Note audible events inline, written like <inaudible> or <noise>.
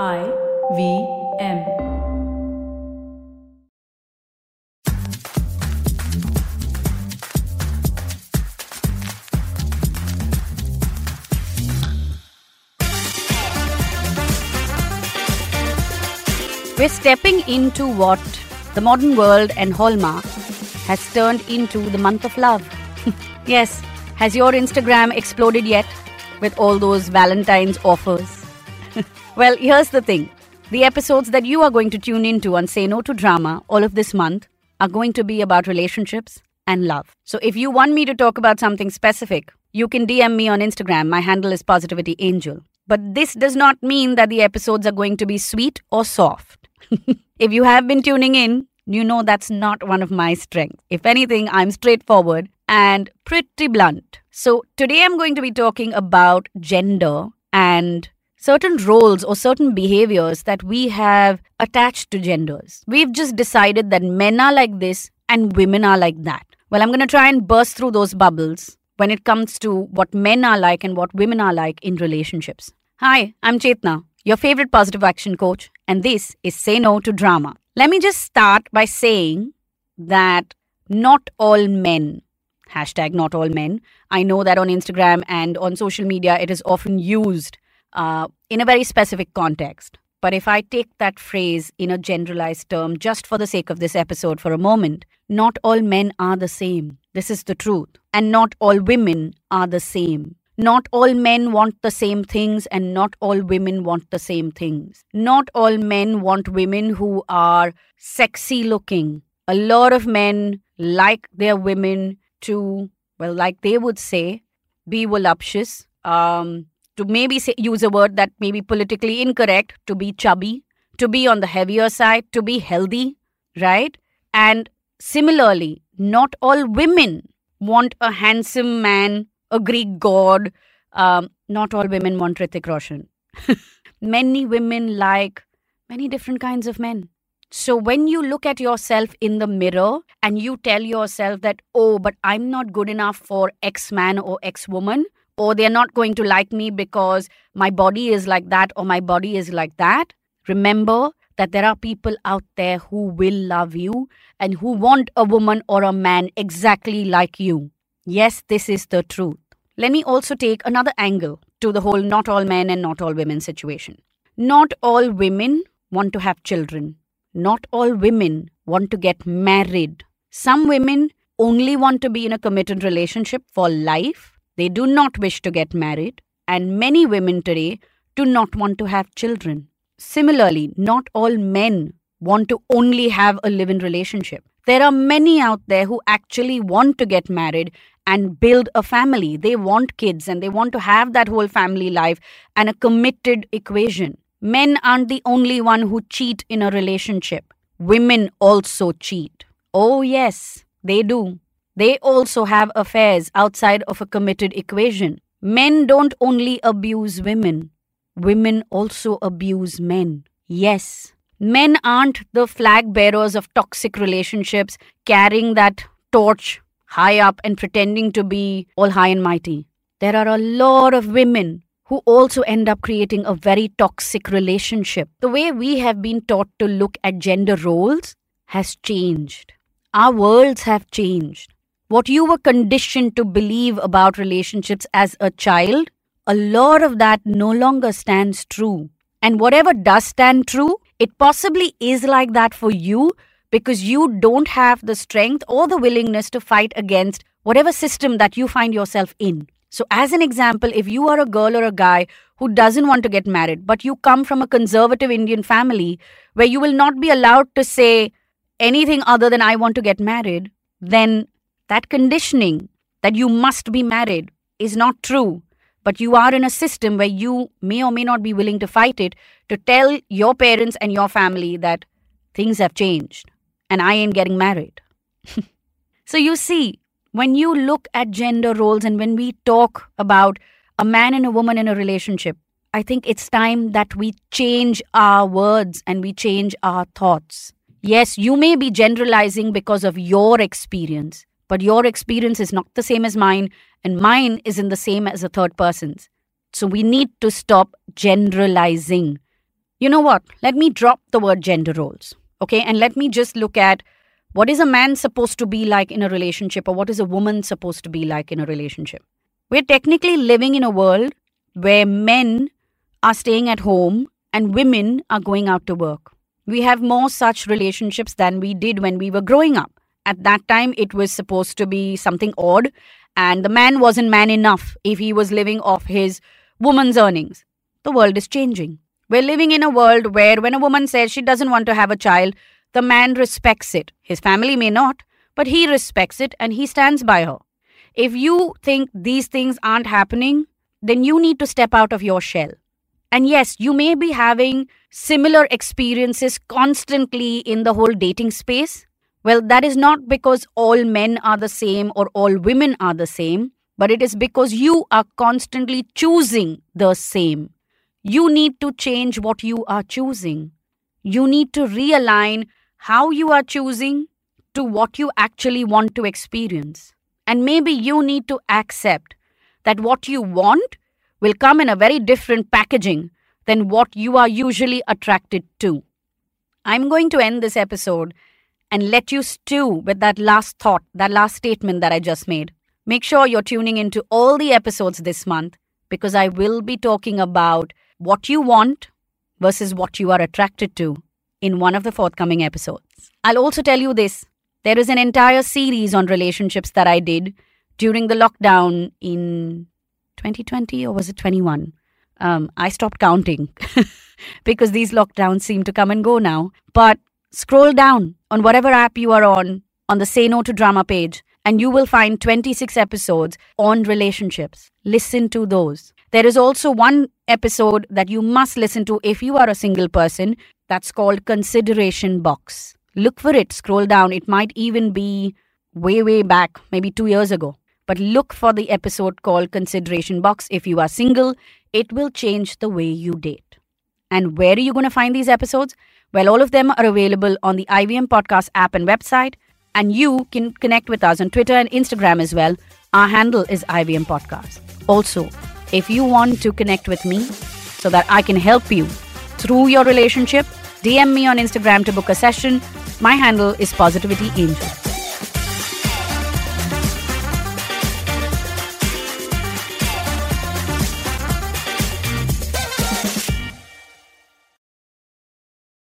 I V M. We're stepping into what the modern world and Hallmark has turned into the month of love. <laughs> yes, has your Instagram exploded yet with all those Valentine's offers? <laughs> well, here's the thing the episodes that you are going to tune into on Say No to Drama all of this month are going to be about relationships and love. So if you want me to talk about something specific, you can DM me on Instagram. My handle is Positivity Angel. But this does not mean that the episodes are going to be sweet or soft. <laughs> if you have been tuning in, you know that's not one of my strengths. If anything, I'm straightforward and pretty blunt. So today I'm going to be talking about gender and certain roles or certain behaviors that we have attached to genders. We've just decided that men are like this and women are like that. Well, I'm going to try and burst through those bubbles when it comes to what men are like and what women are like in relationships. Hi, I'm Chetna, your favorite positive action coach, and this is Say No to Drama. Let me just start by saying that not all men, hashtag not all men, I know that on Instagram and on social media it is often used uh, in a very specific context. But if I take that phrase in a generalized term just for the sake of this episode for a moment, not all men are the same. This is the truth. And not all women are the same. Not all men want the same things, and not all women want the same things. Not all men want women who are sexy looking. A lot of men like their women to, well, like they would say, be voluptuous, um, to maybe say, use a word that may be politically incorrect, to be chubby, to be on the heavier side, to be healthy, right? And similarly, not all women want a handsome man, a Greek god. Um, not all women want Hrithik Roshan. <laughs> many women like many different kinds of men. So when you look at yourself in the mirror and you tell yourself that, oh, but I'm not good enough for X man or X woman, or they're not going to like me because my body is like that or my body is like that, remember that there are people out there who will love you and who want a woman or a man exactly like you. Yes, this is the truth. Let me also take another angle to the whole not all men and not all women situation. Not all women want to have children. Not all women want to get married. Some women only want to be in a committed relationship for life. They do not wish to get married. And many women today do not want to have children. Similarly, not all men want to only have a live in relationship. There are many out there who actually want to get married and build a family. They want kids and they want to have that whole family life and a committed equation. Men aren't the only one who cheat in a relationship. Women also cheat. Oh, yes, they do. They also have affairs outside of a committed equation. Men don't only abuse women, women also abuse men. Yes, men aren't the flag bearers of toxic relationships, carrying that torch high up and pretending to be all high and mighty. There are a lot of women who also end up creating a very toxic relationship. The way we have been taught to look at gender roles has changed. Our worlds have changed. What you were conditioned to believe about relationships as a child, a lot of that no longer stands true. And whatever does stand true, it possibly is like that for you because you don't have the strength or the willingness to fight against whatever system that you find yourself in. So, as an example, if you are a girl or a guy who doesn't want to get married, but you come from a conservative Indian family where you will not be allowed to say anything other than I want to get married, then that conditioning that you must be married is not true. But you are in a system where you may or may not be willing to fight it to tell your parents and your family that things have changed and I ain't getting married. <laughs> so, you see, when you look at gender roles and when we talk about a man and a woman in a relationship, I think it's time that we change our words and we change our thoughts. Yes, you may be generalizing because of your experience, but your experience is not the same as mine, and mine isn't the same as a third person's. So we need to stop generalizing. you know what? Let me drop the word gender roles, okay? And let me just look at what is a man supposed to be like in a relationship or what is a woman supposed to be like in a relationship. We're technically living in a world where men are staying at home and women are going out to work. We have more such relationships than we did when we were growing up. At that time, it was supposed to be something odd, and the man wasn't man enough if he was living off his woman's earnings. The world is changing. We're living in a world where when a woman says she doesn't want to have a child, the man respects it. His family may not, but he respects it and he stands by her. If you think these things aren't happening, then you need to step out of your shell. And yes, you may be having similar experiences constantly in the whole dating space. Well, that is not because all men are the same or all women are the same, but it is because you are constantly choosing the same. You need to change what you are choosing. You need to realign how you are choosing to what you actually want to experience. And maybe you need to accept that what you want will come in a very different packaging than what you are usually attracted to. I'm going to end this episode and let you stew with that last thought, that last statement that I just made. Make sure you're tuning into all the episodes this month because I will be talking about what you want versus what you are attracted to in one of the forthcoming episodes. I'll also tell you this there is an entire series on relationships that I did during the lockdown in 2020 or was it 21? Um, I stopped counting <laughs> because these lockdowns seem to come and go now. But scroll down on whatever app you are on on the Say No to Drama page, and you will find 26 episodes on relationships. Listen to those. There is also one episode that you must listen to if you are a single person that's called Consideration Box. Look for it, scroll down. It might even be way, way back, maybe two years ago but look for the episode called Consideration Box if you are single. It will change the way you date. And where are you going to find these episodes? Well, all of them are available on the IVM Podcast app and website. And you can connect with us on Twitter and Instagram as well. Our handle is IVM Podcast. Also, if you want to connect with me so that I can help you through your relationship, DM me on Instagram to book a session. My handle is Positivity Angel.